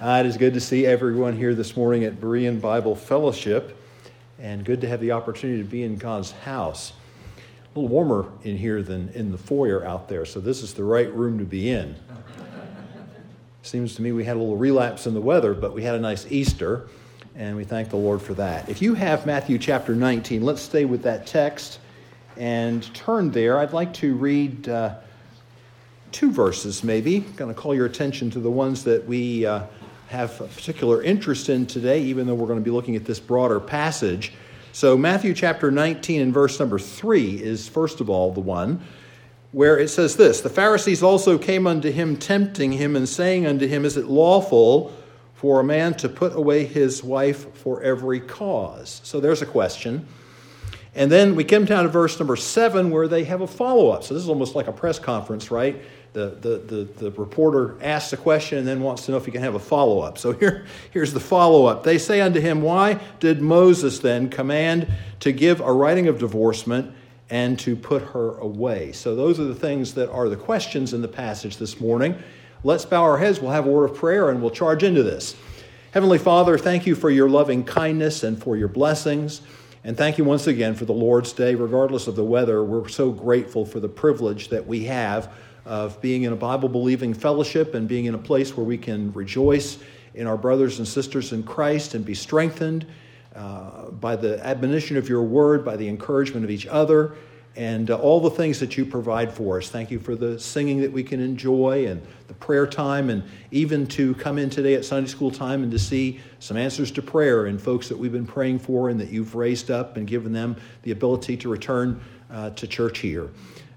Uh, it is good to see everyone here this morning at Berean Bible Fellowship, and good to have the opportunity to be in God's house. A little warmer in here than in the foyer out there, so this is the right room to be in. Seems to me we had a little relapse in the weather, but we had a nice Easter, and we thank the Lord for that. If you have Matthew chapter 19, let's stay with that text and turn there. I'd like to read. Uh, two verses, maybe. I'm going to call your attention to the ones that we uh, have a particular interest in today, even though we're going to be looking at this broader passage. So, Matthew chapter 19 and verse number 3 is, first of all, the one where it says this The Pharisees also came unto him, tempting him, and saying unto him, Is it lawful for a man to put away his wife for every cause? So, there's a question. And then we come down to verse number 7 where they have a follow up. So, this is almost like a press conference, right? The, the, the, the, reporter asks a question and then wants to know if he can have a follow up. So here, here's the follow up. They say unto him, Why did Moses then command to give a writing of divorcement and to put her away? So those are the things that are the questions in the passage this morning. Let's bow our heads. We'll have a word of prayer and we'll charge into this. Heavenly Father, thank you for your loving kindness and for your blessings. And thank you once again for the Lord's Day. Regardless of the weather, we're so grateful for the privilege that we have of being in a Bible believing fellowship and being in a place where we can rejoice in our brothers and sisters in Christ and be strengthened uh, by the admonition of your word, by the encouragement of each other, and uh, all the things that you provide for us. Thank you for the singing that we can enjoy and the prayer time, and even to come in today at Sunday school time and to see some answers to prayer and folks that we've been praying for and that you've raised up and given them the ability to return uh, to church here.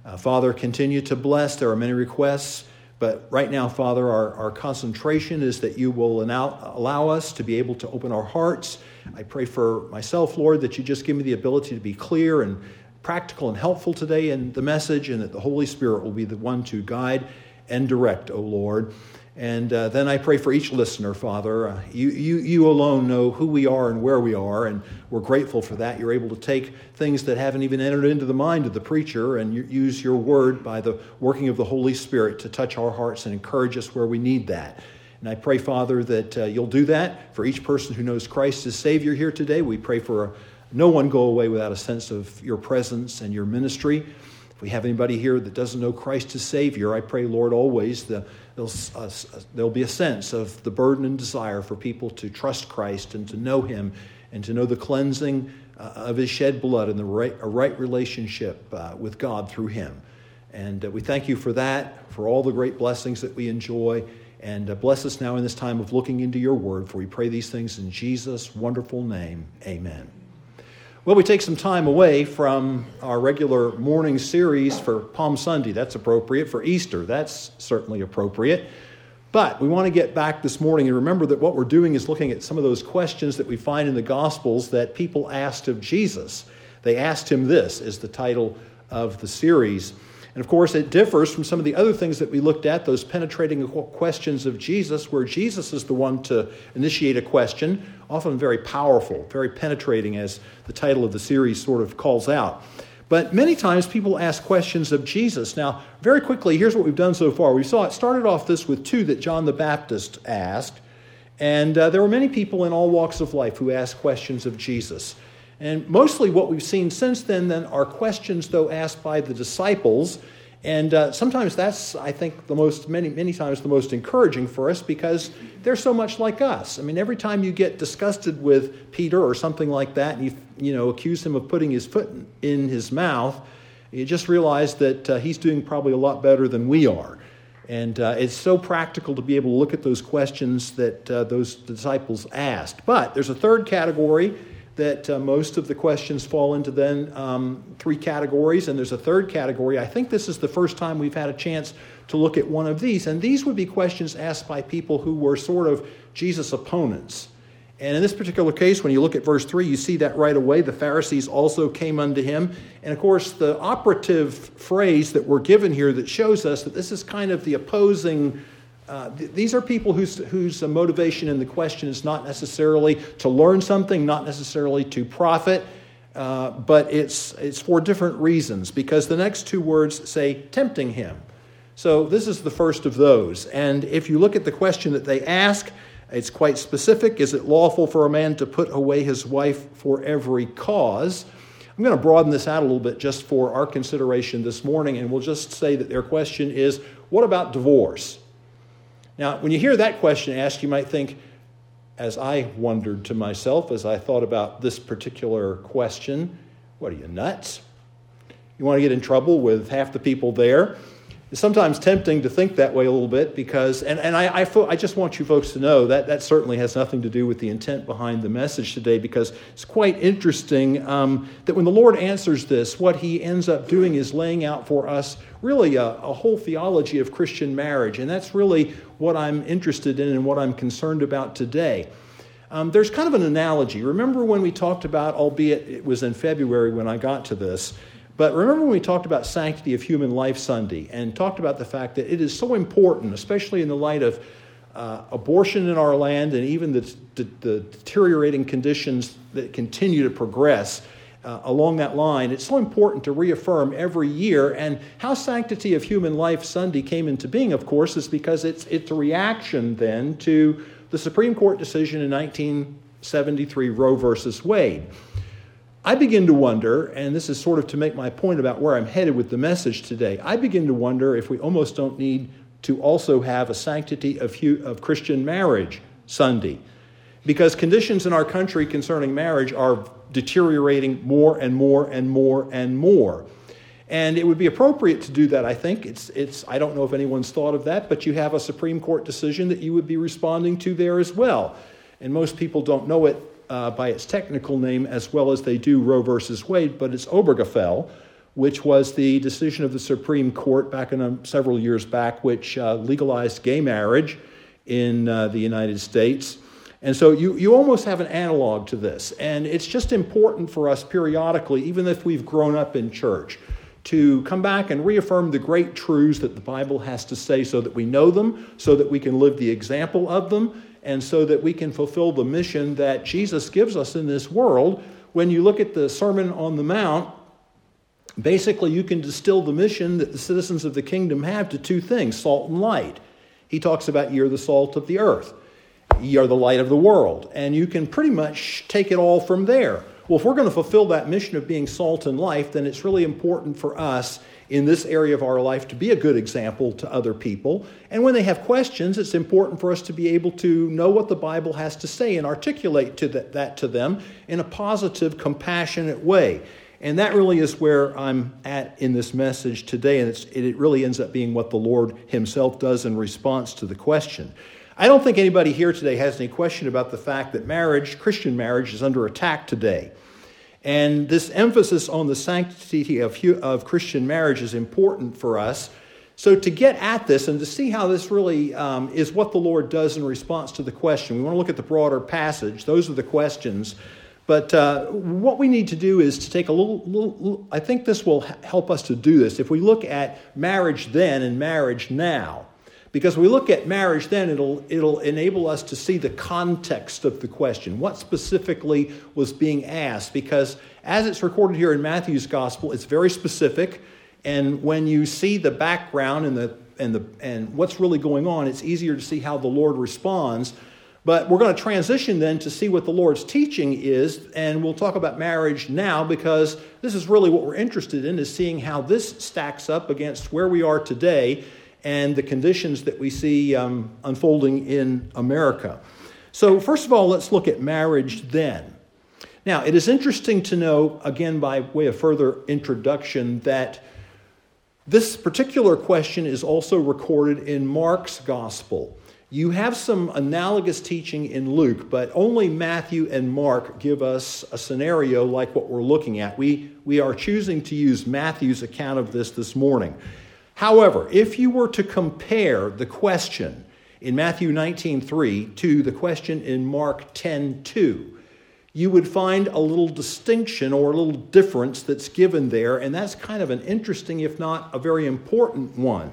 Uh, Father, continue to bless. There are many requests, but right now, Father, our, our concentration is that you will allow, allow us to be able to open our hearts. I pray for myself, Lord, that you just give me the ability to be clear and practical and helpful today in the message, and that the Holy Spirit will be the one to guide and direct, O Lord. And uh, then I pray for each listener, Father. Uh, you, you, you alone know who we are and where we are, and we're grateful for that. You're able to take things that haven't even entered into the mind of the preacher and you, use your word by the working of the Holy Spirit to touch our hearts and encourage us where we need that. And I pray, Father, that uh, you'll do that for each person who knows Christ as Savior here today. We pray for a, no one go away without a sense of your presence and your ministry. If we have anybody here that doesn't know Christ as Savior, I pray, Lord, always the there'll, uh, there'll be a sense of the burden and desire for people to trust Christ and to know Him and to know the cleansing uh, of His shed blood and the right, a right relationship uh, with God through Him. And uh, we thank you for that, for all the great blessings that we enjoy. And uh, bless us now in this time of looking into your word, for we pray these things in Jesus' wonderful name. Amen. Well, we take some time away from our regular morning series for Palm Sunday. That's appropriate. For Easter, that's certainly appropriate. But we want to get back this morning and remember that what we're doing is looking at some of those questions that we find in the Gospels that people asked of Jesus. They asked him this, is the title of the series. And of course, it differs from some of the other things that we looked at, those penetrating questions of Jesus, where Jesus is the one to initiate a question, often very powerful, very penetrating, as the title of the series sort of calls out. But many times people ask questions of Jesus. Now, very quickly, here's what we've done so far. We saw it started off this with two that John the Baptist asked. And uh, there were many people in all walks of life who asked questions of Jesus. And mostly what we've seen since then, then are questions, though, asked by the disciples. And uh, sometimes that's, I think, the most, many, many times the most encouraging for us because they're so much like us. I mean, every time you get disgusted with Peter or something like that, and you, you know, accuse him of putting his foot in his mouth, you just realize that uh, he's doing probably a lot better than we are. And uh, it's so practical to be able to look at those questions that uh, those disciples asked. But there's a third category that uh, most of the questions fall into then um, three categories, and there's a third category. I think this is the first time we've had a chance to look at one of these, and these would be questions asked by people who were sort of Jesus' opponents. And in this particular case, when you look at verse 3, you see that right away. The Pharisees also came unto him. And of course, the operative phrase that we're given here that shows us that this is kind of the opposing uh, th- these are people whose, whose motivation in the question is not necessarily to learn something, not necessarily to profit, uh, but it's, it's for different reasons because the next two words say tempting him. So this is the first of those. And if you look at the question that they ask, It's quite specific. Is it lawful for a man to put away his wife for every cause? I'm going to broaden this out a little bit just for our consideration this morning, and we'll just say that their question is what about divorce? Now, when you hear that question asked, you might think, as I wondered to myself as I thought about this particular question, what are you, nuts? You want to get in trouble with half the people there? It's sometimes tempting to think that way a little bit because, and, and I, I, I, just want you folks to know that that certainly has nothing to do with the intent behind the message today because it's quite interesting um, that when the Lord answers this, what he ends up doing is laying out for us really a, a whole theology of Christian marriage. And that's really what I'm interested in and what I'm concerned about today. Um, there's kind of an analogy. Remember when we talked about, albeit it was in February when I got to this, but remember when we talked about Sanctity of Human Life Sunday and talked about the fact that it is so important, especially in the light of uh, abortion in our land and even the, the, the, deteriorating conditions that continue to progress uh, along that line, it's so important to reaffirm every year. And how Sanctity of Human Life Sunday came into being, of course, is because it's, it's a reaction then to the Supreme Court decision in 1973, Roe versus Wade. I begin to wonder, and this is sort of to make my point about where I'm headed with the message today, I begin to wonder if we almost don't need to also have a sanctity of, of Christian marriage Sunday. Because conditions in our country concerning marriage are deteriorating more and more and more and more. And it would be appropriate to do that, I think. It's, it's, I don't know if anyone's thought of that, but you have a Supreme Court decision that you would be responding to there as well. And most people don't know it uh, by its technical name as well as they do Roe versus Wade, but it's Obergefell, which was the decision of the Supreme Court back in um, several years back, which uh, legalized gay marriage in uh, the United States. And so you, you almost have an analog to this. And it's just important for us periodically, even if we've grown up in church, to come back and reaffirm the great truths that the Bible has to say so that we know them, so that we can live the example of them, and so that we can fulfill the mission that Jesus gives us in this world. When you look at the Sermon on the Mount, basically you can distill the mission that the citizens of the kingdom have to two things salt and light. He talks about you're the salt of the earth, ye are the light of the world, and you can pretty much take it all from there. Well, if we're going to fulfill that mission of being salt and life, then it's really important for us in this area of our life to be a good example to other people. And when they have questions, it's important for us to be able to know what the Bible has to say and articulate to that, that to them in a positive, compassionate way. And that really is where I'm at in this message today. And it really ends up being what the Lord Himself does in response to the question. I don't think anybody here today has any question about the fact that marriage, Christian marriage, is under attack today. And this emphasis on the sanctity of, of Christian marriage is important for us. So, to get at this and to see how this really um, is what the Lord does in response to the question, we want to look at the broader passage. Those are the questions. But uh, what we need to do is to take a little, little, I think this will help us to do this. If we look at marriage then and marriage now, because we look at marriage, then it'll, it'll enable us to see the context of the question. What specifically was being asked? Because as it's recorded here in Matthew's gospel, it's very specific. And when you see the background and, the, and, the, and what's really going on, it's easier to see how the Lord responds. But we're going to transition then to see what the Lord's teaching is, and we'll talk about marriage now because this is really what we're interested in is seeing how this stacks up against where we are today and the conditions that we see um, unfolding in America. So, first of all, let's look at marriage then. Now, it is interesting to know, again, by way of further introduction, that this particular question is also recorded in Mark's gospel. You have some analogous teaching in Luke, but only Matthew and Mark give us a scenario like what we're looking at. We, we are choosing to use Matthew's account of this this morning. However, if you were to compare the question in Matthew 19:3 to the question in Mark 10:2, you would find a little distinction or a little difference that's given there, and that's kind of an interesting, if not a very important one.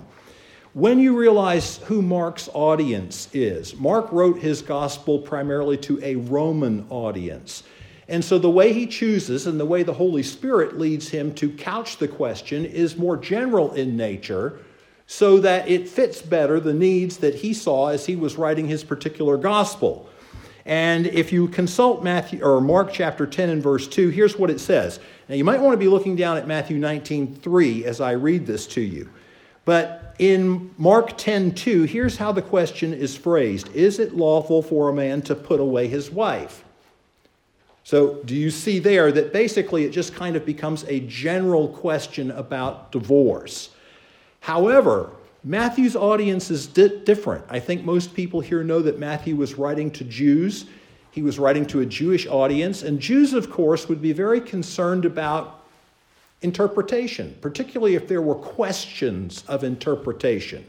When you realize who Mark's audience is, Mark wrote his gospel primarily to a Roman audience. And so the way he chooses and the way the Holy Spirit leads him to couch the question is more general in nature so that it fits better the needs that he saw as he was writing his particular gospel. And if you consult Matthew or Mark chapter 10 and verse 2, here's what it says. Now you might want to be looking down at Matthew 19:3 as I read this to you. But in Mark 10:2, here's how the question is phrased. Is it lawful for a man to put away his wife? So, do you see there that basically it just kind of becomes a general question about divorce? However, Matthew's audience is di- different. I think most people here know that Matthew was writing to Jews. He was writing to a Jewish audience, and Jews, of course, would be very concerned about interpretation, particularly if there were questions of interpretation.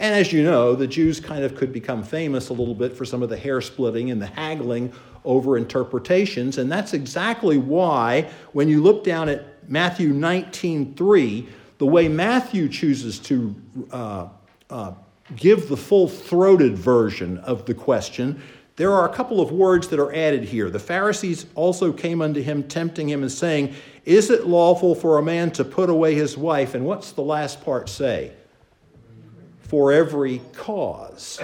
And as you know, the Jews kind of could become famous a little bit for some of the hair splitting and the haggling over interpretations. And that's exactly why, when you look down at Matthew 19 3, the way Matthew chooses to uh, uh, give the full throated version of the question, there are a couple of words that are added here. The Pharisees also came unto him, tempting him and saying, Is it lawful for a man to put away his wife? And what's the last part say? For every cause.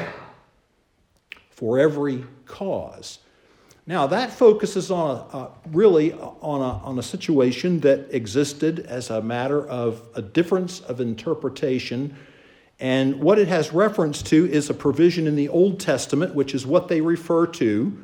For every cause. Now, that focuses on a, really on a, on a situation that existed as a matter of a difference of interpretation. And what it has reference to is a provision in the Old Testament, which is what they refer to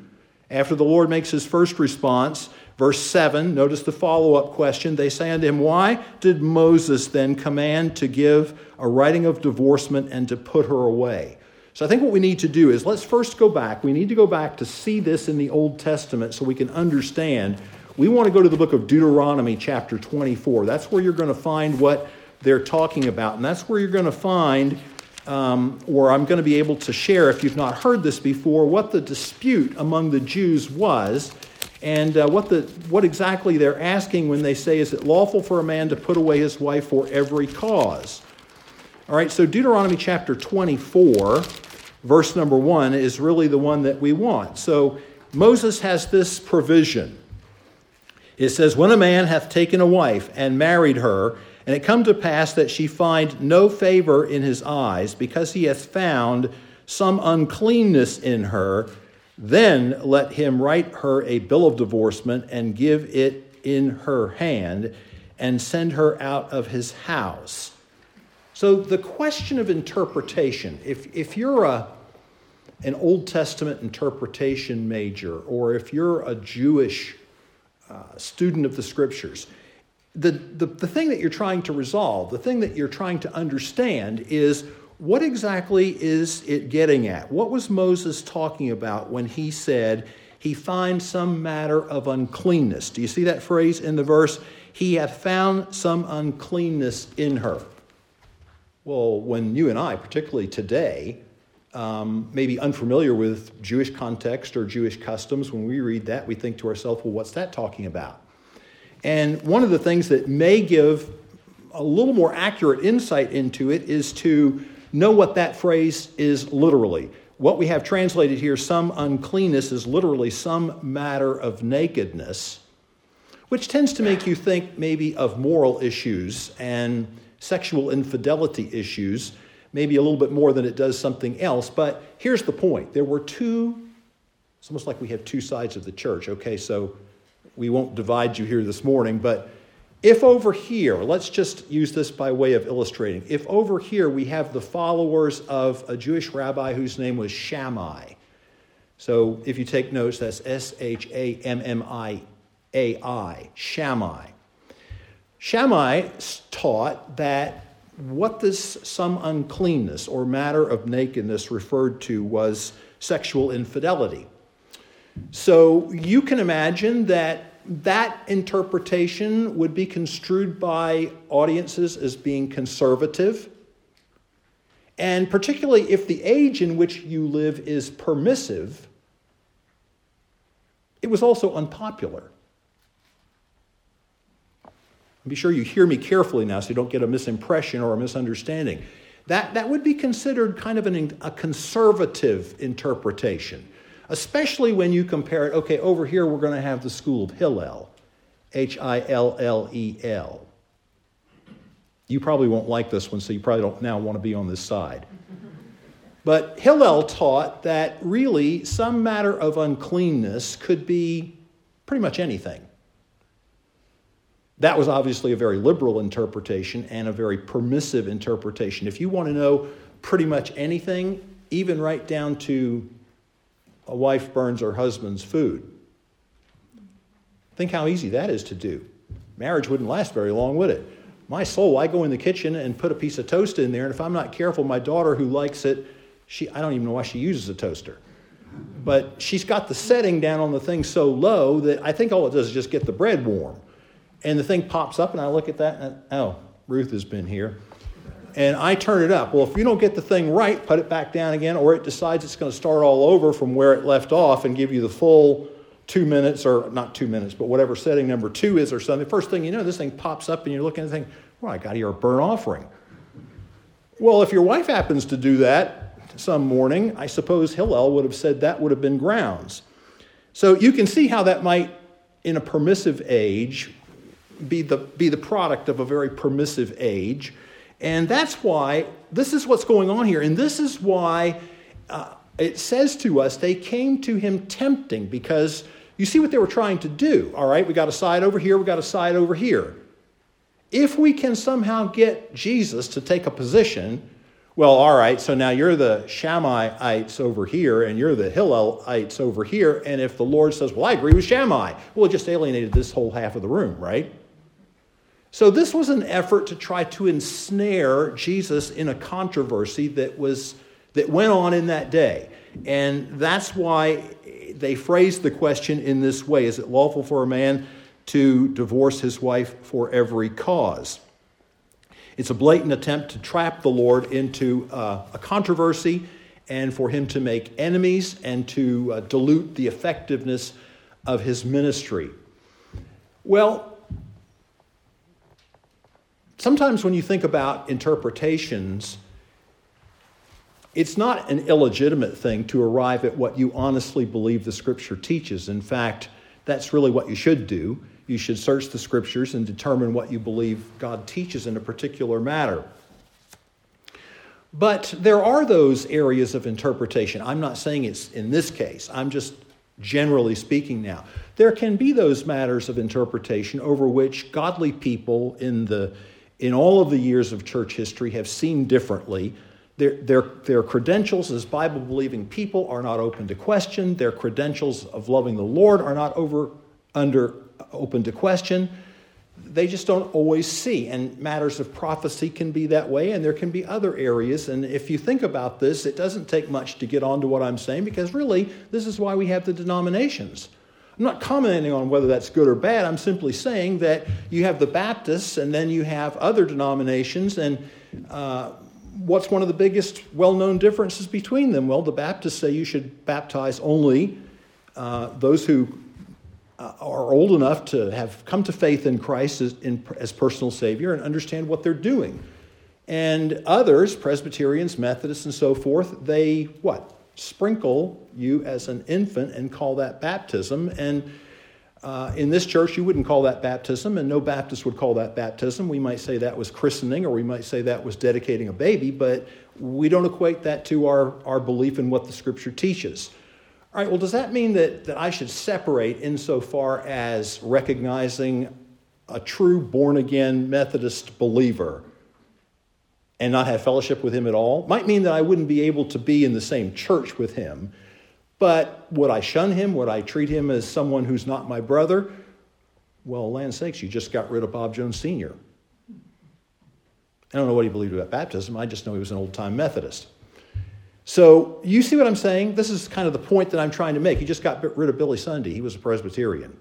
after the Lord makes his first response. Verse 7, notice the follow up question. They say unto him, Why did Moses then command to give a writing of divorcement and to put her away? So I think what we need to do is let's first go back. We need to go back to see this in the Old Testament so we can understand. We want to go to the book of Deuteronomy, chapter 24. That's where you're going to find what they're talking about. And that's where you're going to find, um, or I'm going to be able to share, if you've not heard this before, what the dispute among the Jews was and uh, what, the, what exactly they're asking when they say, Is it lawful for a man to put away his wife for every cause? All right, so Deuteronomy chapter 24, verse number 1, is really the one that we want. So Moses has this provision. It says, When a man hath taken a wife and married her, and it come to pass that she find no favor in his eyes, because he hath found some uncleanness in her, then let him write her a bill of divorcement and give it in her hand, and send her out of his house. So, the question of interpretation, if, if you're a, an Old Testament interpretation major, or if you're a Jewish uh, student of the scriptures, the, the, the thing that you're trying to resolve, the thing that you're trying to understand is what exactly is it getting at? What was Moses talking about when he said he finds some matter of uncleanness? Do you see that phrase in the verse? He hath found some uncleanness in her. Well, when you and I, particularly today, um, maybe unfamiliar with Jewish context or Jewish customs, when we read that, we think to ourselves, well, what's that talking about? And one of the things that may give a little more accurate insight into it is to know what that phrase is literally. What we have translated here, some uncleanness, is literally some matter of nakedness, which tends to make you think maybe of moral issues and sexual infidelity issues, maybe a little bit more than it does something else. But here's the point there were two, it's almost like we have two sides of the church. Okay, so we won't divide you here this morning, but if over here, let's just use this by way of illustrating. If over here we have the followers of a Jewish rabbi whose name was Shammai. So if you take notes, that's S H A M M I A I, Shammai. Shammai taught that what this some uncleanness or matter of nakedness referred to was sexual infidelity. So you can imagine that that interpretation would be construed by audiences as being conservative. And particularly if the age in which you live is permissive, it was also unpopular. Be sure you hear me carefully now so you don't get a misimpression or a misunderstanding. That, that would be considered kind of an, a conservative interpretation, especially when you compare it. Okay, over here we're going to have the school of Hillel, H I L L E L. You probably won't like this one, so you probably don't now want to be on this side. But Hillel taught that really some matter of uncleanness could be pretty much anything. That was obviously a very liberal interpretation and a very permissive interpretation. If you want to know pretty much anything, even right down to a wife burns her husband's food, think how easy that is to do. Marriage wouldn't last very long, would it? My soul, I go in the kitchen and put a piece of toast in there, and if I'm not careful, my daughter who likes it, she, I don't even know why she uses a toaster. But she's got the setting down on the thing so low that I think all it does is just get the bread warm and the thing pops up, and I look at that, and oh, Ruth has been here. And I turn it up. Well, if you don't get the thing right, put it back down again, or it decides it's going to start all over from where it left off and give you the full two minutes, or not two minutes, but whatever setting number two is or something. First thing you know, this thing pops up, and you're looking at the thing, well, I got here a burnt offering. Well, if your wife happens to do that some morning, I suppose Hillel would have said that would have been grounds. So you can see how that might, in a permissive age, be the, be the product of a very permissive age. And that's why this is what's going on here. And this is why uh, it says to us they came to him tempting because you see what they were trying to do. All right, we got a side over here, we got a side over here. If we can somehow get Jesus to take a position, well, all right, so now you're the Shammaites over here and you're the Hillelites over here. And if the Lord says, well, I agree with Shammai, well, it just alienated this whole half of the room, right? So, this was an effort to try to ensnare Jesus in a controversy that, was, that went on in that day. And that's why they phrased the question in this way Is it lawful for a man to divorce his wife for every cause? It's a blatant attempt to trap the Lord into uh, a controversy and for him to make enemies and to uh, dilute the effectiveness of his ministry. Well, Sometimes when you think about interpretations, it's not an illegitimate thing to arrive at what you honestly believe the Scripture teaches. In fact, that's really what you should do. You should search the Scriptures and determine what you believe God teaches in a particular matter. But there are those areas of interpretation. I'm not saying it's in this case, I'm just generally speaking now. There can be those matters of interpretation over which godly people in the in all of the years of church history have seen differently. Their, their, their credentials as Bible believing people are not open to question. Their credentials of loving the Lord are not over, under, open to question. They just don't always see. And matters of prophecy can be that way, and there can be other areas. And if you think about this, it doesn't take much to get onto what I'm saying because really, this is why we have the denominations. I'm not commenting on whether that's good or bad. I'm simply saying that you have the Baptists and then you have other denominations. And uh, what's one of the biggest well known differences between them? Well, the Baptists say you should baptize only uh, those who uh, are old enough to have come to faith in Christ as, in, as personal Savior and understand what they're doing. And others, Presbyterians, Methodists, and so forth, they what? Sprinkle you as an infant and call that baptism. And uh, in this church, you wouldn't call that baptism, and no Baptist would call that baptism. We might say that was christening, or we might say that was dedicating a baby, but we don't equate that to our, our belief in what the Scripture teaches. All right, well, does that mean that, that I should separate insofar as recognizing a true born again Methodist believer and not have fellowship with him at all. Might mean that I wouldn't be able to be in the same church with him. But would I shun him? Would I treat him as someone who's not my brother? Well, land sakes, you just got rid of Bob Jones Sr. I don't know what he believed about baptism. I just know he was an old time Methodist. So, you see what I'm saying? This is kind of the point that I'm trying to make. He just got rid of Billy Sunday. He was a Presbyterian.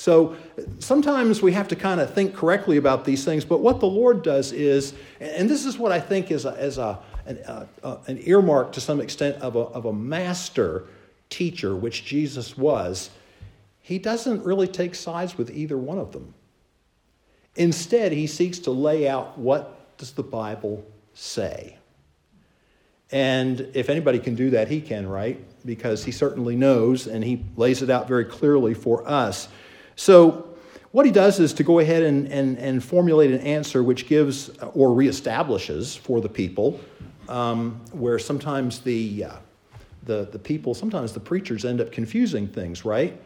So sometimes we have to kind of think correctly about these things, but what the Lord does is, and this is what I think is, a, is a, an, a, an earmark to some extent of a, of a master teacher, which Jesus was, he doesn't really take sides with either one of them. Instead, he seeks to lay out what does the Bible say. And if anybody can do that, he can, right? Because he certainly knows and he lays it out very clearly for us. So what he does is to go ahead and, and, and formulate an answer which gives or reestablishes for the people, um, where sometimes the, uh, the, the people, sometimes the preachers end up confusing things, right?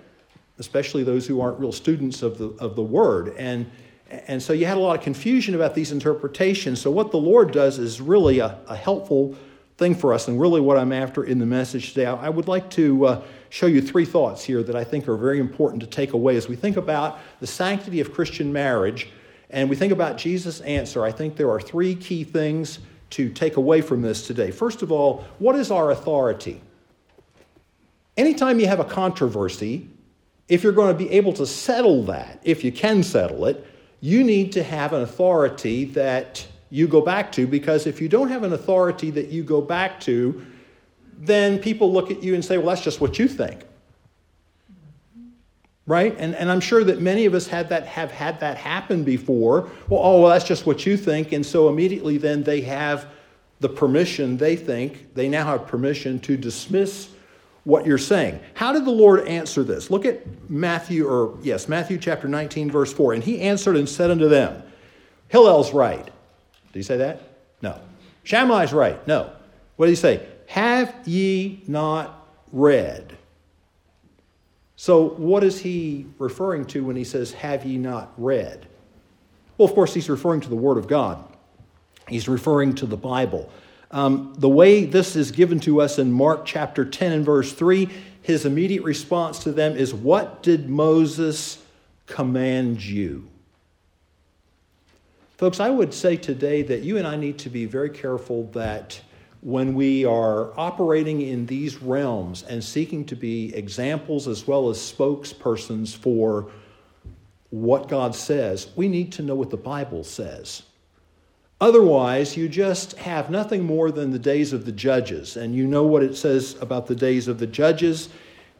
Especially those who aren't real students of the, of the word. And, and so you had a lot of confusion about these interpretations. So, what the Lord does is really a, a helpful thing for us, and really what I'm after in the message today. I would like to uh, show you three thoughts here that I think are very important to take away as we think about the sanctity of Christian marriage and we think about Jesus' answer. I think there are three key things to take away from this today. First of all, what is our authority? Anytime you have a controversy, if you're going to be able to settle that, if you can settle it, you need to have an authority that you go back to because if you don't have an authority that you go back to, then people look at you and say, well, that's just what you think. Right? And, and I'm sure that many of us had that, have had that happen before. Well, oh, well, that's just what you think. And so immediately then they have the permission, they think, they now have permission to dismiss what you're saying. How did the Lord answer this? Look at Matthew, or yes, Matthew chapter 19, verse 4. And he answered and said unto them, Hillel's right. Did he say that? No. Shammai's right. No. What did he say? Have ye not read? So, what is he referring to when he says, Have ye not read? Well, of course, he's referring to the Word of God, he's referring to the Bible. Um, the way this is given to us in Mark chapter 10 and verse 3, his immediate response to them is, What did Moses command you? Folks, I would say today that you and I need to be very careful that when we are operating in these realms and seeking to be examples as well as spokespersons for what God says, we need to know what the Bible says. Otherwise, you just have nothing more than the days of the judges. And you know what it says about the days of the judges.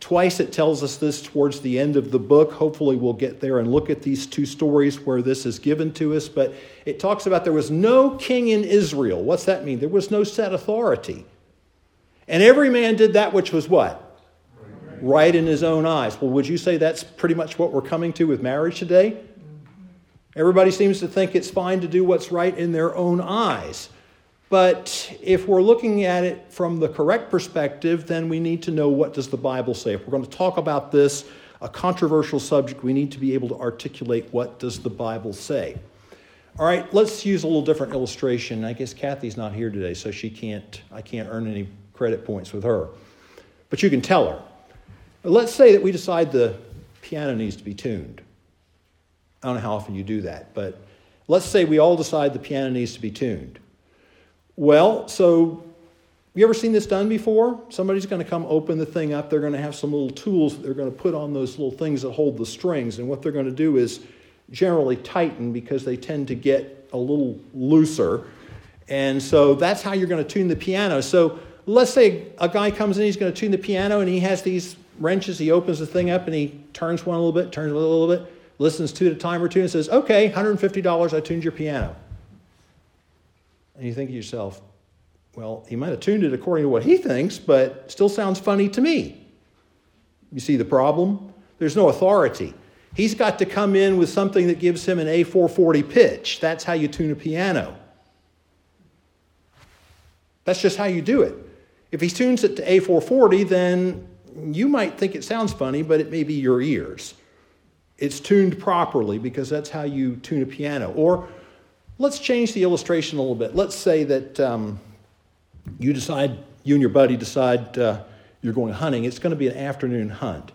Twice it tells us this towards the end of the book. Hopefully, we'll get there and look at these two stories where this is given to us. But it talks about there was no king in Israel. What's that mean? There was no set authority. And every man did that which was what? Right in his own eyes. Well, would you say that's pretty much what we're coming to with marriage today? Everybody seems to think it's fine to do what's right in their own eyes. But if we're looking at it from the correct perspective, then we need to know what does the Bible say. If we're going to talk about this, a controversial subject, we need to be able to articulate what does the Bible say. All right, let's use a little different illustration. I guess Kathy's not here today, so she can't I can't earn any credit points with her. But you can tell her. Let's say that we decide the piano needs to be tuned. I don't know how often you do that, but let's say we all decide the piano needs to be tuned. Well, so you ever seen this done before? Somebody's going to come open the thing up. They're going to have some little tools that they're going to put on those little things that hold the strings. And what they're going to do is generally tighten because they tend to get a little looser. And so that's how you're going to tune the piano. So let's say a guy comes in, he's going to tune the piano, and he has these wrenches. He opens the thing up and he turns one a little bit, turns a little bit, listens to it a time or two, and says, Okay, $150, I tuned your piano. And you think to yourself, well, he might have tuned it according to what he thinks, but still sounds funny to me. You see the problem? There's no authority. He's got to come in with something that gives him an A440 pitch. That's how you tune a piano. That's just how you do it. If he tunes it to A440, then you might think it sounds funny, but it may be your ears. It's tuned properly because that's how you tune a piano. Or Let's change the illustration a little bit. Let's say that um, you decide, you and your buddy decide uh, you're going hunting. It's going to be an afternoon hunt.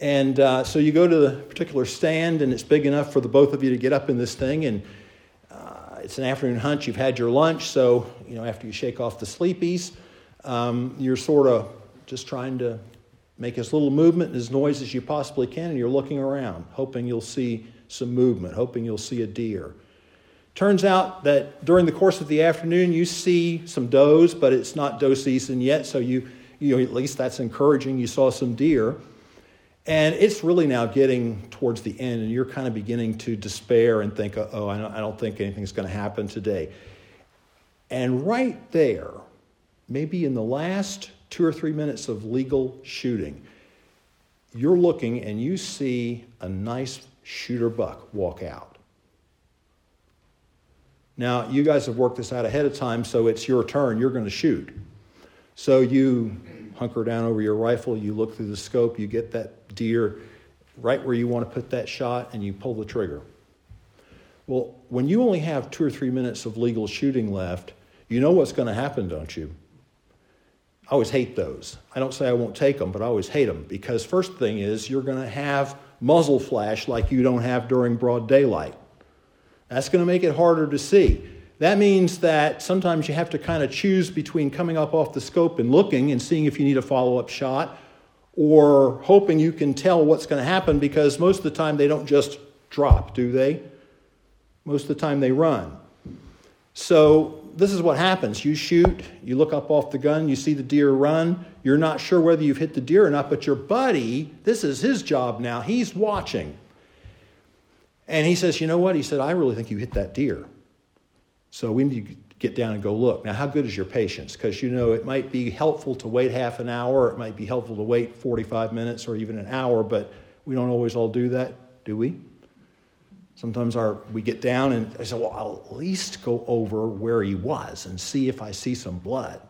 And uh, so you go to the particular stand, and it's big enough for the both of you to get up in this thing. And uh, it's an afternoon hunt. You've had your lunch, so you know after you shake off the sleepies, um, you're sort of just trying to make as little movement and as noise as you possibly can, and you're looking around, hoping you'll see some movement, hoping you'll see a deer. Turns out that during the course of the afternoon, you see some does, but it's not doe season yet, so you, you know, at least that's encouraging. You saw some deer. And it's really now getting towards the end, and you're kind of beginning to despair and think, oh, I don't think anything's going to happen today. And right there, maybe in the last two or three minutes of legal shooting, you're looking and you see a nice shooter buck, walk out. Now, you guys have worked this out ahead of time, so it's your turn. You're going to shoot. So you hunker down over your rifle, you look through the scope, you get that deer right where you want to put that shot, and you pull the trigger. Well, when you only have two or three minutes of legal shooting left, you know what's going to happen, don't you? I always hate those. I don't say I won't take them, but I always hate them because, first thing is, you're going to have muzzle flash like you don't have during broad daylight. That's going to make it harder to see. That means that sometimes you have to kind of choose between coming up off the scope and looking and seeing if you need a follow up shot or hoping you can tell what's going to happen because most of the time they don't just drop, do they? Most of the time they run. So this is what happens. You shoot, you look up off the gun, you see the deer run. You're not sure whether you've hit the deer or not, but your buddy, this is his job now. He's watching. And he says, You know what? He said, I really think you hit that deer. So we need to get down and go look. Now, how good is your patience? Because you know, it might be helpful to wait half an hour, it might be helpful to wait 45 minutes or even an hour, but we don't always all do that, do we? Sometimes our, we get down and I say, well, I'll at least go over where he was and see if I see some blood.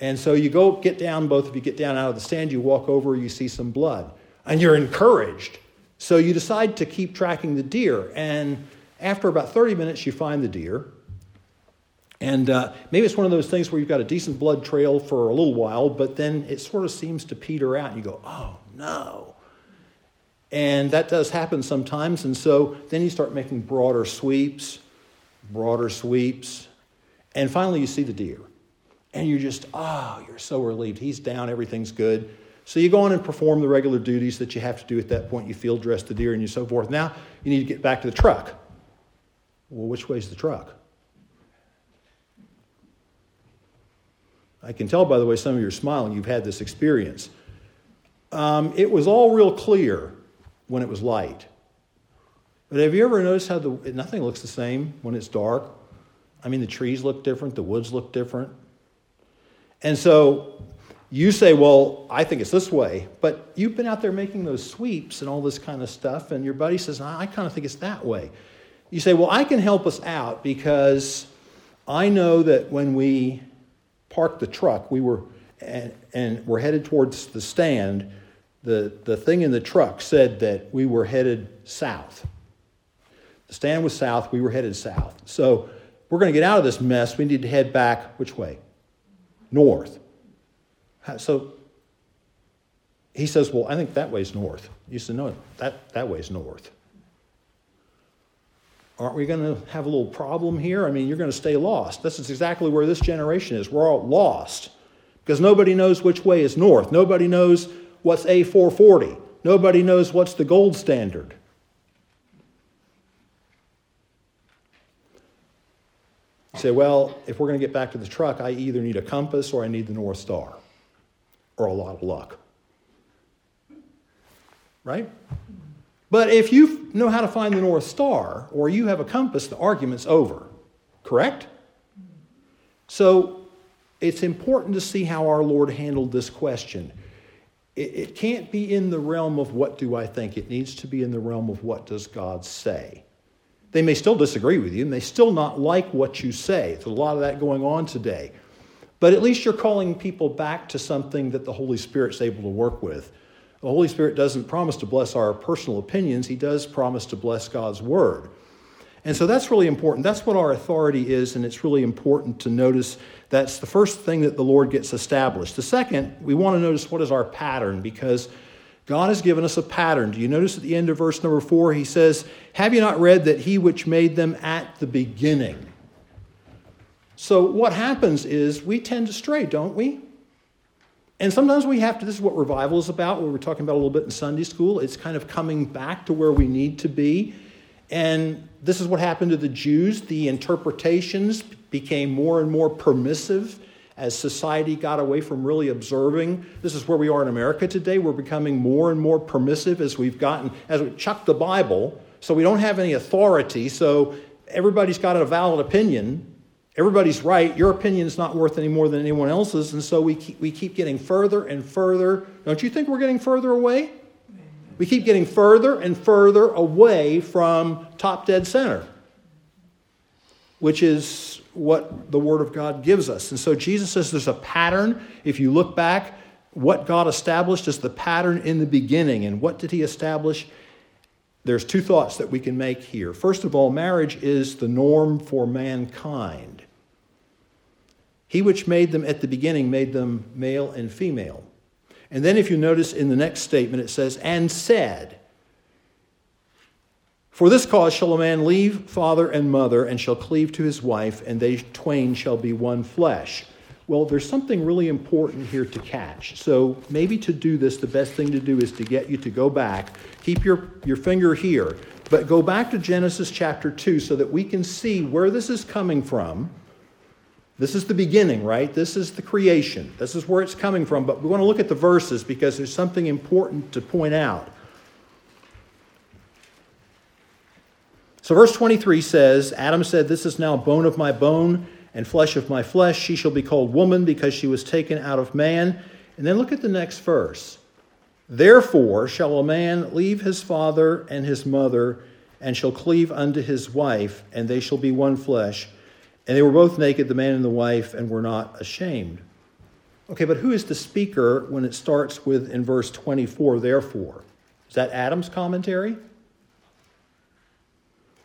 And so you go get down, both of you get down out of the stand, you walk over, you see some blood, and you're encouraged. So you decide to keep tracking the deer. And after about 30 minutes, you find the deer. And uh, maybe it's one of those things where you've got a decent blood trail for a little while, but then it sort of seems to peter out, and you go, oh no. And that does happen sometimes. And so then you start making broader sweeps, broader sweeps. And finally, you see the deer. And you're just, oh, you're so relieved. He's down, everything's good. So you go on and perform the regular duties that you have to do at that point. You field dress the deer and you so forth. Now you need to get back to the truck. Well, which way's the truck? I can tell by the way some of you are smiling, you've had this experience. Um, it was all real clear when it was light. But have you ever noticed how the, nothing looks the same when it's dark? I mean, the trees look different, the woods look different. And so you say, well, I think it's this way, but you've been out there making those sweeps and all this kind of stuff, and your buddy says, I kind of think it's that way. You say, well, I can help us out because I know that when we parked the truck, we were and, and we're headed towards the stand the, the thing in the truck said that we were headed south. The stand was south, we were headed south. So we're going to get out of this mess. We need to head back which way? North. So he says, Well, I think that way's north. You said, No, that, that way's north. Aren't we going to have a little problem here? I mean, you're going to stay lost. This is exactly where this generation is. We're all lost because nobody knows which way is north. Nobody knows what's A440. Nobody knows what's the gold standard. You say, well, if we're going to get back to the truck, I either need a compass or I need the North Star or a lot of luck. Right? Mm-hmm. But if you know how to find the North Star or you have a compass, the argument's over. Correct? Mm-hmm. So it's important to see how our Lord handled this question it, it can't be in the realm of what do I think. It needs to be in the realm of what does God say. They may still disagree with you and they still not like what you say. There's a lot of that going on today. But at least you're calling people back to something that the Holy Spirit's able to work with. The Holy Spirit doesn't promise to bless our personal opinions, He does promise to bless God's Word. And so that's really important. That's what our authority is, and it's really important to notice that's the first thing that the Lord gets established. The second, we want to notice what is our pattern because God has given us a pattern. Do you notice at the end of verse number four, he says, Have you not read that he which made them at the beginning? So what happens is we tend to stray, don't we? And sometimes we have to, this is what revival is about, what we're talking about a little bit in Sunday school. It's kind of coming back to where we need to be. And this is what happened to the Jews. The interpretations became more and more permissive as society got away from really observing. This is where we are in America today. We're becoming more and more permissive as we've gotten, as we chuck the Bible, so we don't have any authority. So everybody's got a valid opinion. Everybody's right. Your opinion is not worth any more than anyone else's. And so we keep, we keep getting further and further. Don't you think we're getting further away? We keep getting further and further away from top dead center, which is what the Word of God gives us. And so Jesus says there's a pattern. If you look back, what God established is the pattern in the beginning. And what did He establish? There's two thoughts that we can make here. First of all, marriage is the norm for mankind. He which made them at the beginning made them male and female. And then, if you notice in the next statement, it says, and said, For this cause shall a man leave father and mother, and shall cleave to his wife, and they twain shall be one flesh. Well, there's something really important here to catch. So maybe to do this, the best thing to do is to get you to go back, keep your, your finger here, but go back to Genesis chapter 2 so that we can see where this is coming from. This is the beginning, right? This is the creation. This is where it's coming from. But we want to look at the verses because there's something important to point out. So, verse 23 says Adam said, This is now bone of my bone and flesh of my flesh. She shall be called woman because she was taken out of man. And then look at the next verse. Therefore shall a man leave his father and his mother, and shall cleave unto his wife, and they shall be one flesh. And they were both naked, the man and the wife, and were not ashamed. Okay, but who is the speaker when it starts with in verse 24, therefore? Is that Adam's commentary?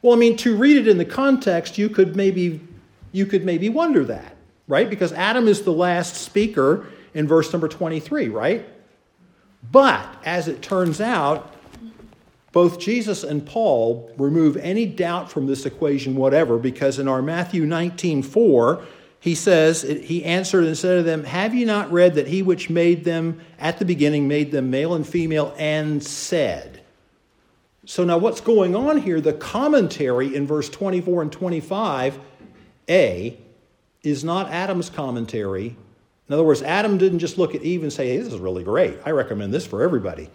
Well, I mean, to read it in the context, you could maybe you could maybe wonder that, right? Because Adam is the last speaker in verse number 23, right? But as it turns out, both Jesus and Paul remove any doubt from this equation, whatever, because in our Matthew 19 4, he says, He answered and said to them, Have you not read that he which made them at the beginning made them male and female and said? So now what's going on here? The commentary in verse 24 and 25 a is not Adam's commentary. In other words, Adam didn't just look at Eve and say, hey, this is really great. I recommend this for everybody.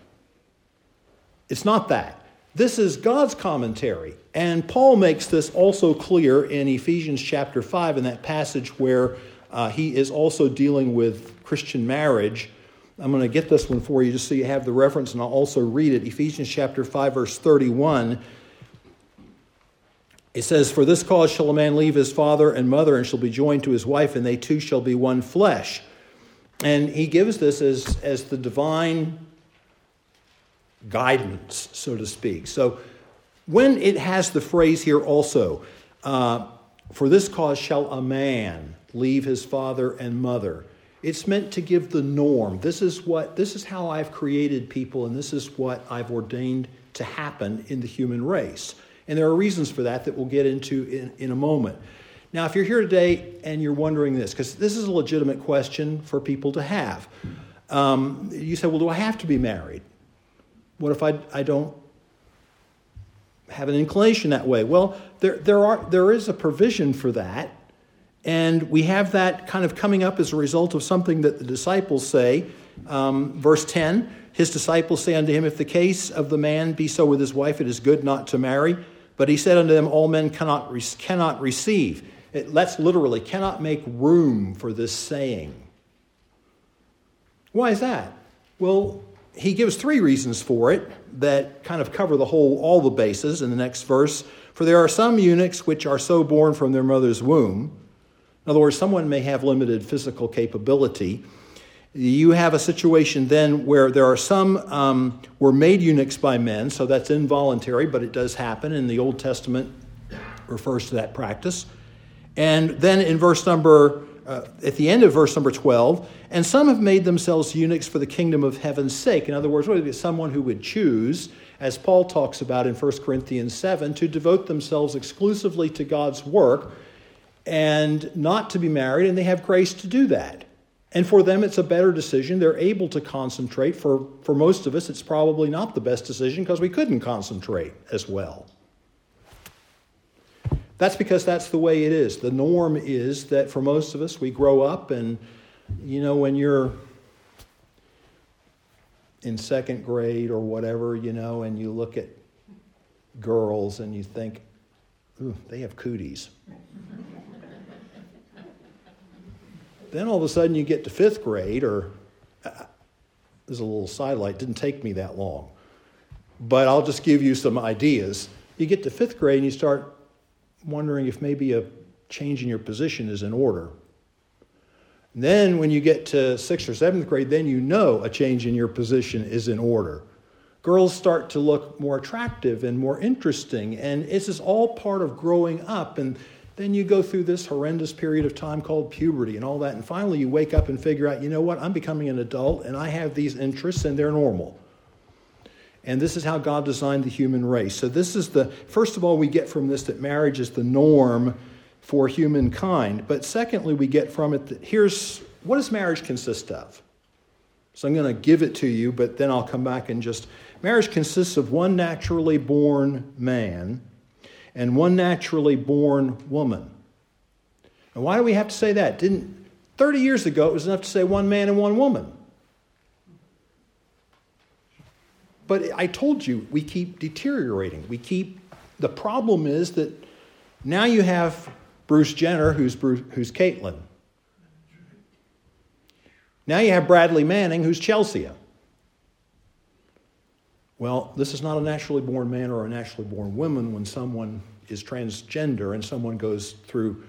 It's not that. This is God's commentary. And Paul makes this also clear in Ephesians chapter 5, in that passage where uh, he is also dealing with Christian marriage. I'm going to get this one for you just so you have the reference, and I'll also read it. Ephesians chapter 5, verse 31 it says, For this cause shall a man leave his father and mother and shall be joined to his wife, and they two shall be one flesh. And he gives this as, as the divine guidance, so to speak. So when it has the phrase here also, uh, for this cause shall a man leave his father and mother. It's meant to give the norm. This is what this is how I've created people and this is what I've ordained to happen in the human race. And there are reasons for that that we'll get into in, in a moment. Now, if you're here today and you're wondering this, because this is a legitimate question for people to have, um, you say, well, do I have to be married? What if I, I don't have an inclination that way? Well, there, there, are, there is a provision for that. And we have that kind of coming up as a result of something that the disciples say. Um, verse 10 His disciples say unto him, If the case of the man be so with his wife, it is good not to marry. But he said unto them, All men cannot, cannot receive. It, that's literally, cannot make room for this saying. Why is that? Well, he gives three reasons for it that kind of cover the whole, all the bases in the next verse. For there are some eunuchs which are so born from their mother's womb. In other words, someone may have limited physical capability you have a situation then where there are some um, were made eunuchs by men, so that's involuntary, but it does happen, and the Old Testament refers to that practice. And then in verse number, uh, at the end of verse number 12, and some have made themselves eunuchs for the kingdom of heaven's sake. In other words, what would be someone who would choose, as Paul talks about in 1 Corinthians 7, to devote themselves exclusively to God's work and not to be married, and they have grace to do that. And for them, it's a better decision. They're able to concentrate. For, for most of us, it's probably not the best decision because we couldn't concentrate as well. That's because that's the way it is. The norm is that for most of us, we grow up, and you know, when you're in second grade or whatever, you know, and you look at girls and you think, ooh, they have cooties. Then all of a sudden you get to fifth grade, or uh, there's a little sidelight, didn't take me that long. but I'll just give you some ideas. You get to fifth grade and you start wondering if maybe a change in your position is in order. And then when you get to sixth or seventh grade, then you know a change in your position is in order. Girls start to look more attractive and more interesting, and this is all part of growing up. And then you go through this horrendous period of time called puberty and all that, and finally you wake up and figure out, you know what, I'm becoming an adult and I have these interests and they're normal. And this is how God designed the human race. So, this is the first of all, we get from this that marriage is the norm for humankind. But secondly, we get from it that here's what does marriage consist of? So, I'm going to give it to you, but then I'll come back and just. Marriage consists of one naturally born man and one naturally born woman. And why do we have to say that? Didn't 30 years ago it was enough to say one man and one woman. But I told you, we keep deteriorating. We keep, the problem is that now you have Bruce Jenner, who's, Bruce, who's Caitlyn. Now you have Bradley Manning, who's Chelsea. Well, this is not a naturally born man or a naturally born woman when someone is transgender and someone goes through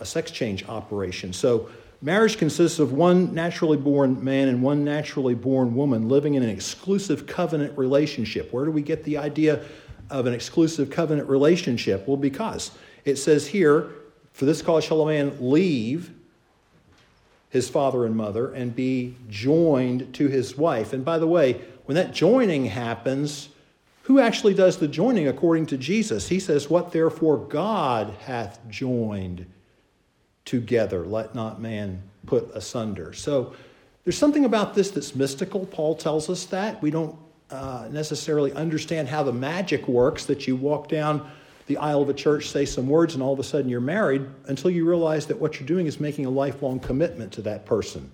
a sex change operation. So Marriage consists of one naturally born man and one naturally born woman living in an exclusive covenant relationship. Where do we get the idea of an exclusive covenant relationship? Well, because it says here, for this cause shall a man leave his father and mother and be joined to his wife. And by the way, when that joining happens, who actually does the joining according to Jesus? He says, What therefore God hath joined together. Let not man put asunder. So there's something about this that's mystical. Paul tells us that. We don't uh, necessarily understand how the magic works that you walk down the aisle of a church, say some words, and all of a sudden you're married until you realize that what you're doing is making a lifelong commitment to that person.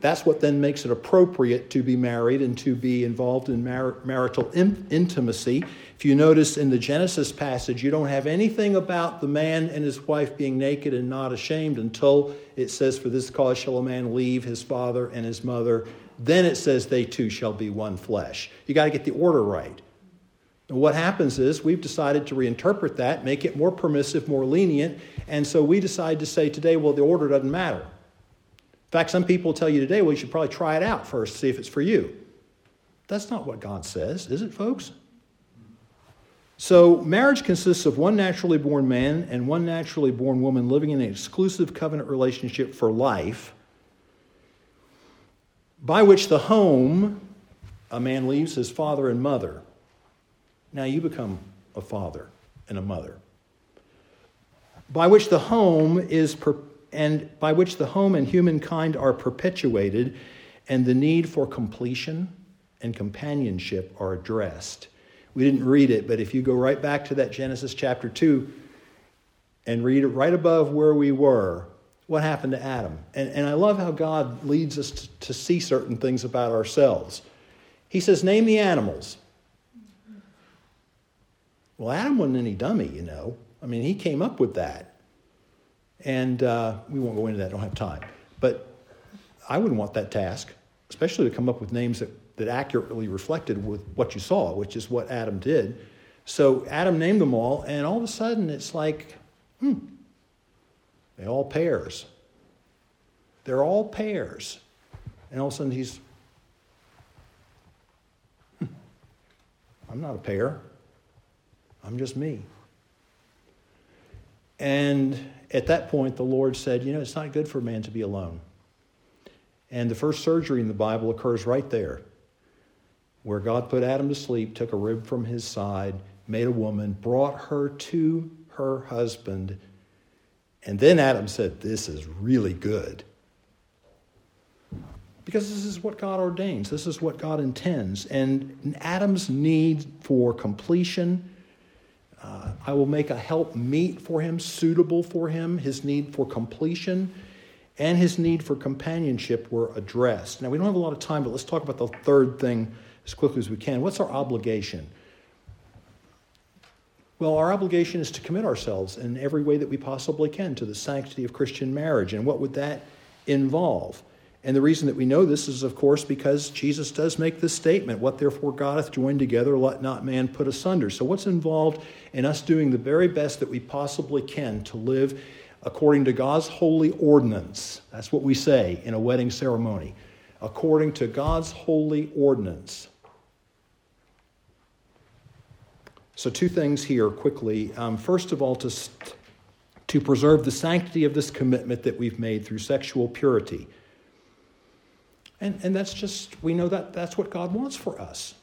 That's what then makes it appropriate to be married and to be involved in mar- marital in- intimacy. If you notice in the Genesis passage, you don't have anything about the man and his wife being naked and not ashamed until it says, For this cause shall a man leave his father and his mother. Then it says, They two shall be one flesh. You got to get the order right. And what happens is we've decided to reinterpret that, make it more permissive, more lenient, and so we decide to say today, well, the order doesn't matter. In fact, some people tell you today, well, you should probably try it out first, see if it's for you. That's not what God says, is it, folks? So, marriage consists of one naturally born man and one naturally born woman living in an exclusive covenant relationship for life, by which the home, a man leaves his father and mother. Now you become a father and a mother. By which the home is per- and by which the home and humankind are perpetuated, and the need for completion and companionship are addressed. We didn't read it, but if you go right back to that Genesis chapter 2 and read it right above where we were, what happened to Adam? And, and I love how God leads us to, to see certain things about ourselves. He says, Name the animals. Well, Adam wasn't any dummy, you know. I mean, he came up with that. And uh, we won't go into that, I don't have time. But I wouldn't want that task, especially to come up with names that, that accurately reflected with what you saw, which is what Adam did. So Adam named them all, and all of a sudden it's like, hmm, they all pairs. They're all pairs. And all of a sudden he's, hmm, I'm not a pair. I'm just me. And at that point, the Lord said, You know, it's not good for a man to be alone. And the first surgery in the Bible occurs right there, where God put Adam to sleep, took a rib from his side, made a woman, brought her to her husband. And then Adam said, This is really good. Because this is what God ordains, this is what God intends. And Adam's need for completion uh, I will make a help meet for him, suitable for him. His need for completion and his need for companionship were addressed. Now, we don't have a lot of time, but let's talk about the third thing as quickly as we can. What's our obligation? Well, our obligation is to commit ourselves in every way that we possibly can to the sanctity of Christian marriage. And what would that involve? And the reason that we know this is, of course, because Jesus does make this statement What therefore God hath joined together, let not man put asunder. So, what's involved in us doing the very best that we possibly can to live according to God's holy ordinance? That's what we say in a wedding ceremony. According to God's holy ordinance. So, two things here quickly. Um, first of all, to, to preserve the sanctity of this commitment that we've made through sexual purity. And, and that's just, we know that that's what God wants for us.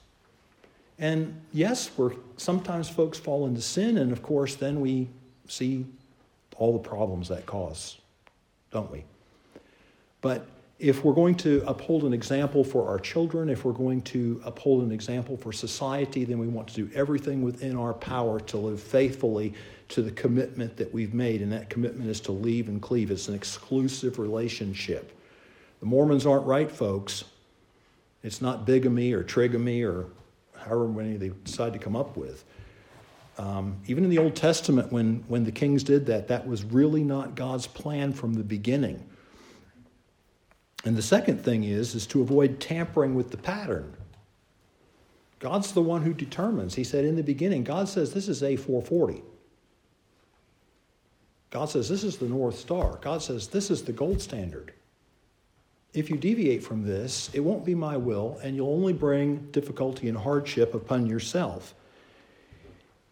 And yes, we're, sometimes folks fall into sin, and of course, then we see all the problems that cause, don't we? But if we're going to uphold an example for our children, if we're going to uphold an example for society, then we want to do everything within our power to live faithfully to the commitment that we've made. And that commitment is to leave and cleave. It's an exclusive relationship. The Mormons aren't right, folks. It's not bigamy or trigamy or however many they decide to come up with. Um, even in the Old Testament, when, when the kings did that, that was really not God's plan from the beginning. And the second thing is, is to avoid tampering with the pattern. God's the one who determines. He said in the beginning, God says this is A440. God says this is the North Star. God says this is the gold standard if you deviate from this, it won't be my will, and you'll only bring difficulty and hardship upon yourself.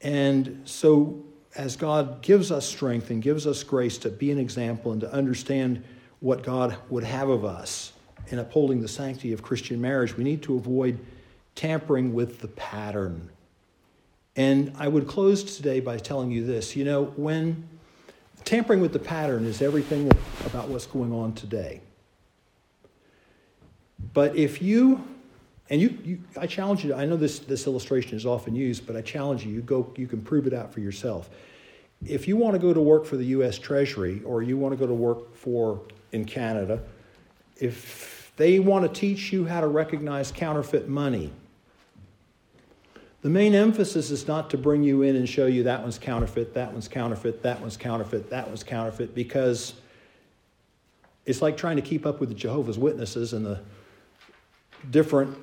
And so, as God gives us strength and gives us grace to be an example and to understand what God would have of us in upholding the sanctity of Christian marriage, we need to avoid tampering with the pattern. And I would close today by telling you this you know, when tampering with the pattern is everything about what's going on today. But if you, and you, you, I challenge you, I know this, this illustration is often used, but I challenge you, you, go, you can prove it out for yourself. If you want to go to work for the U.S. Treasury or you want to go to work for in Canada, if they want to teach you how to recognize counterfeit money, the main emphasis is not to bring you in and show you that one's counterfeit, that one's counterfeit, that one's counterfeit, that one's counterfeit, because it's like trying to keep up with the Jehovah's Witnesses and the different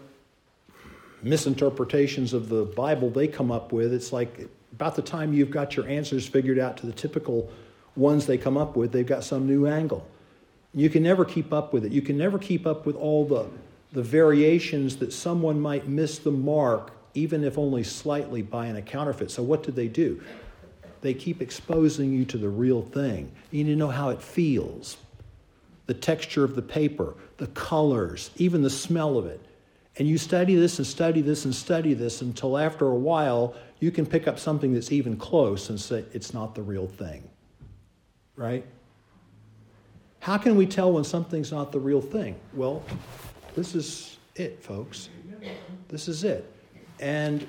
misinterpretations of the Bible they come up with, it's like about the time you've got your answers figured out to the typical ones they come up with, they've got some new angle. You can never keep up with it. You can never keep up with all the, the variations that someone might miss the mark, even if only slightly, buying a counterfeit. So, what do they do? They keep exposing you to the real thing. You need to know how it feels the texture of the paper, the colors, even the smell of it. And you study this and study this and study this until after a while you can pick up something that's even close and say it's not the real thing. Right? How can we tell when something's not the real thing? Well, this is it, folks. This is it. And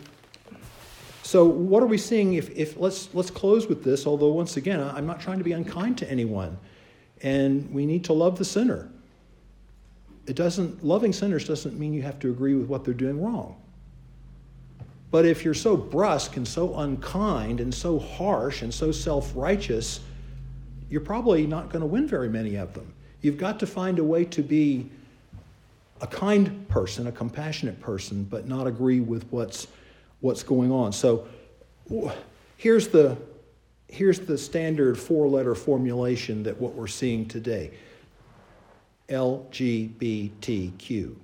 so what are we seeing if, if let's let's close with this, although once again, I'm not trying to be unkind to anyone and we need to love the sinner. It doesn't, loving sinners doesn't mean you have to agree with what they're doing wrong. But if you're so brusque and so unkind and so harsh and so self righteous, you're probably not going to win very many of them. You've got to find a way to be a kind person, a compassionate person, but not agree with what's, what's going on. So here's the, here's the standard four letter formulation that what we're seeing today LGBTQ.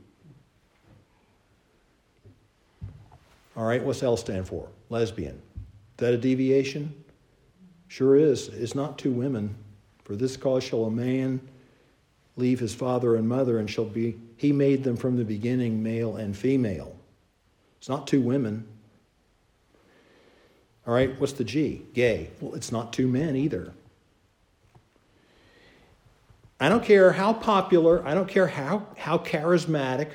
All right, what's L stand for? Lesbian. Is that a deviation? Sure is. It's not two women. For this cause shall a man leave his father and mother, and shall be, he made them from the beginning male and female. It's not two women. All right, what's the G? Gay. Well, it's not two men either. I don't care how popular, I don't care how, how charismatic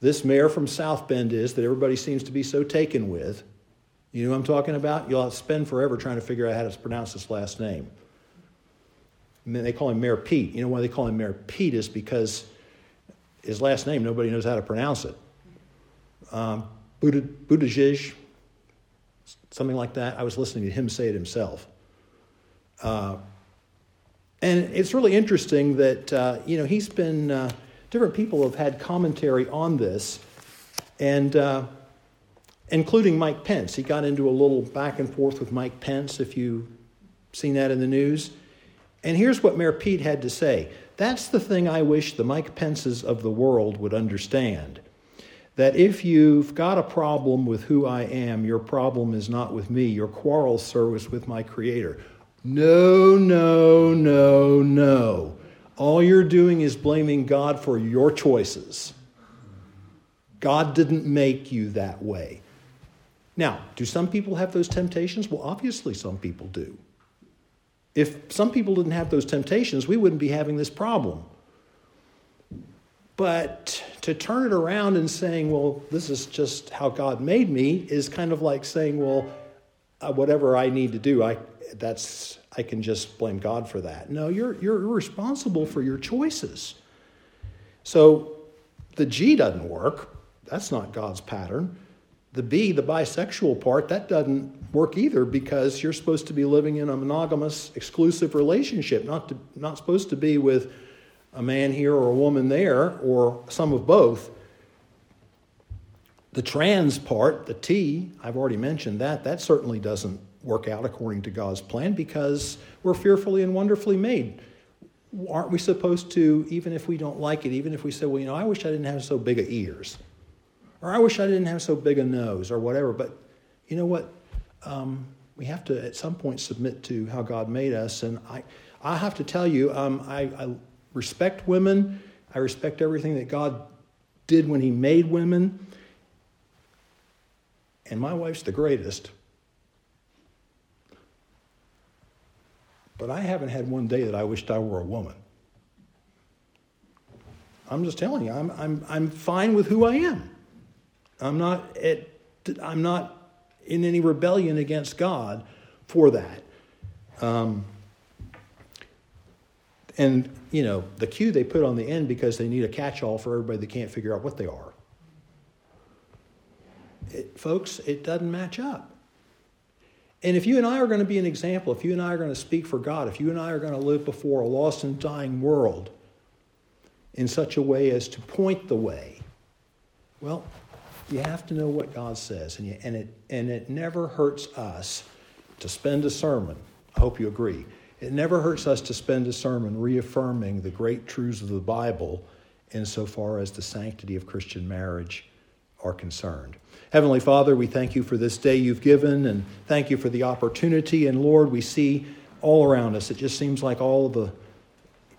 this mayor from South Bend is that everybody seems to be so taken with. You know what I'm talking about? You'll spend forever trying to figure out how to pronounce this last name. And then they call him Mayor Pete. You know why they call him Mayor Pete is because his last name, nobody knows how to pronounce it. Um, Buttigieg, something like that. I was listening to him say it himself. Uh, And it's really interesting that, uh, you know, he's been, uh, different people have had commentary on this, and uh, including Mike Pence. He got into a little back and forth with Mike Pence, if you've seen that in the news. And here's what Mayor Pete had to say That's the thing I wish the Mike Pences of the world would understand. That if you've got a problem with who I am, your problem is not with me. Your quarrel, sir, is with my Creator. No, no, no, no. All you're doing is blaming God for your choices. God didn't make you that way. Now, do some people have those temptations? Well, obviously, some people do. If some people didn't have those temptations, we wouldn't be having this problem. But to turn it around and saying, well, this is just how God made me, is kind of like saying, well, uh, whatever I need to do, I, that's, I can just blame God for that. No, you're, you're responsible for your choices. So the G doesn't work. That's not God's pattern. The B, the bisexual part, that doesn't work either because you're supposed to be living in a monogamous, exclusive relationship, not, to, not supposed to be with a man here or a woman there or some of both. The trans part, the T, I've already mentioned that, that certainly doesn't work out according to God's plan because we're fearfully and wonderfully made. Aren't we supposed to, even if we don't like it, even if we say, well, you know, I wish I didn't have so big of ears, or I wish I didn't have so big a nose, or whatever, but you know what? Um, we have to at some point submit to how God made us. And I, I have to tell you, um, I, I respect women. I respect everything that God did when He made women. And my wife's the greatest. But I haven't had one day that I wished I were a woman. I'm just telling you, I'm, I'm, I'm fine with who I am. I'm not, at, I'm not in any rebellion against God for that. Um, and, you know, the Q they put on the end because they need a catch all for everybody that can't figure out what they are. It, folks, it doesn't match up. And if you and I are going to be an example, if you and I are going to speak for God, if you and I are going to live before a lost and dying world in such a way as to point the way, well, you have to know what God says. And, you, and, it, and it never hurts us to spend a sermon. I hope you agree. It never hurts us to spend a sermon reaffirming the great truths of the Bible insofar as the sanctity of Christian marriage are concerned. Heavenly Father, we thank you for this day you've given and thank you for the opportunity. And Lord, we see all around us, it just seems like all of the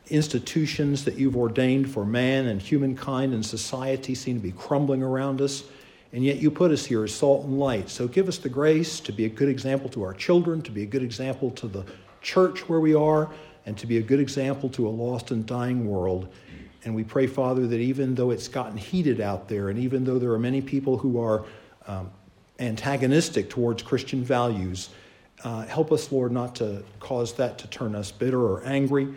institutions that you've ordained for man and humankind and society seem to be crumbling around us. And yet you put us here as salt and light. So give us the grace to be a good example to our children, to be a good example to the church where we are, and to be a good example to a lost and dying world. And we pray, Father, that even though it's gotten heated out there, and even though there are many people who are um, antagonistic towards Christian values, uh, help us, Lord, not to cause that to turn us bitter or angry.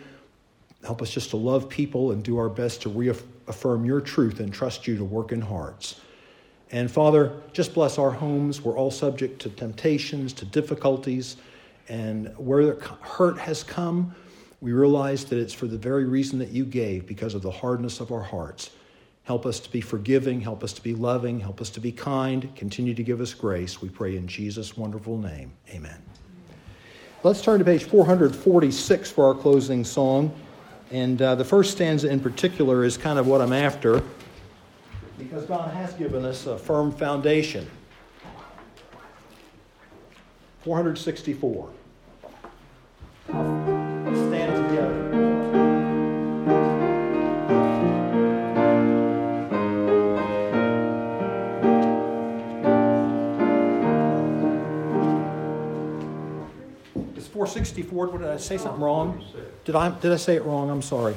Help us just to love people and do our best to reaffirm your truth and trust you to work in hearts. And Father, just bless our homes. We're all subject to temptations, to difficulties, and where the hurt has come, we realize that it's for the very reason that you gave, because of the hardness of our hearts. Help us to be forgiving, help us to be loving, help us to be kind. Continue to give us grace. We pray in Jesus' wonderful name. Amen. Let's turn to page 446 for our closing song. And uh, the first stanza in particular is kind of what I'm after because God has given us a firm foundation. 464. Stand together. It's 464. What did I say something wrong? Did I did I say it wrong? I'm sorry.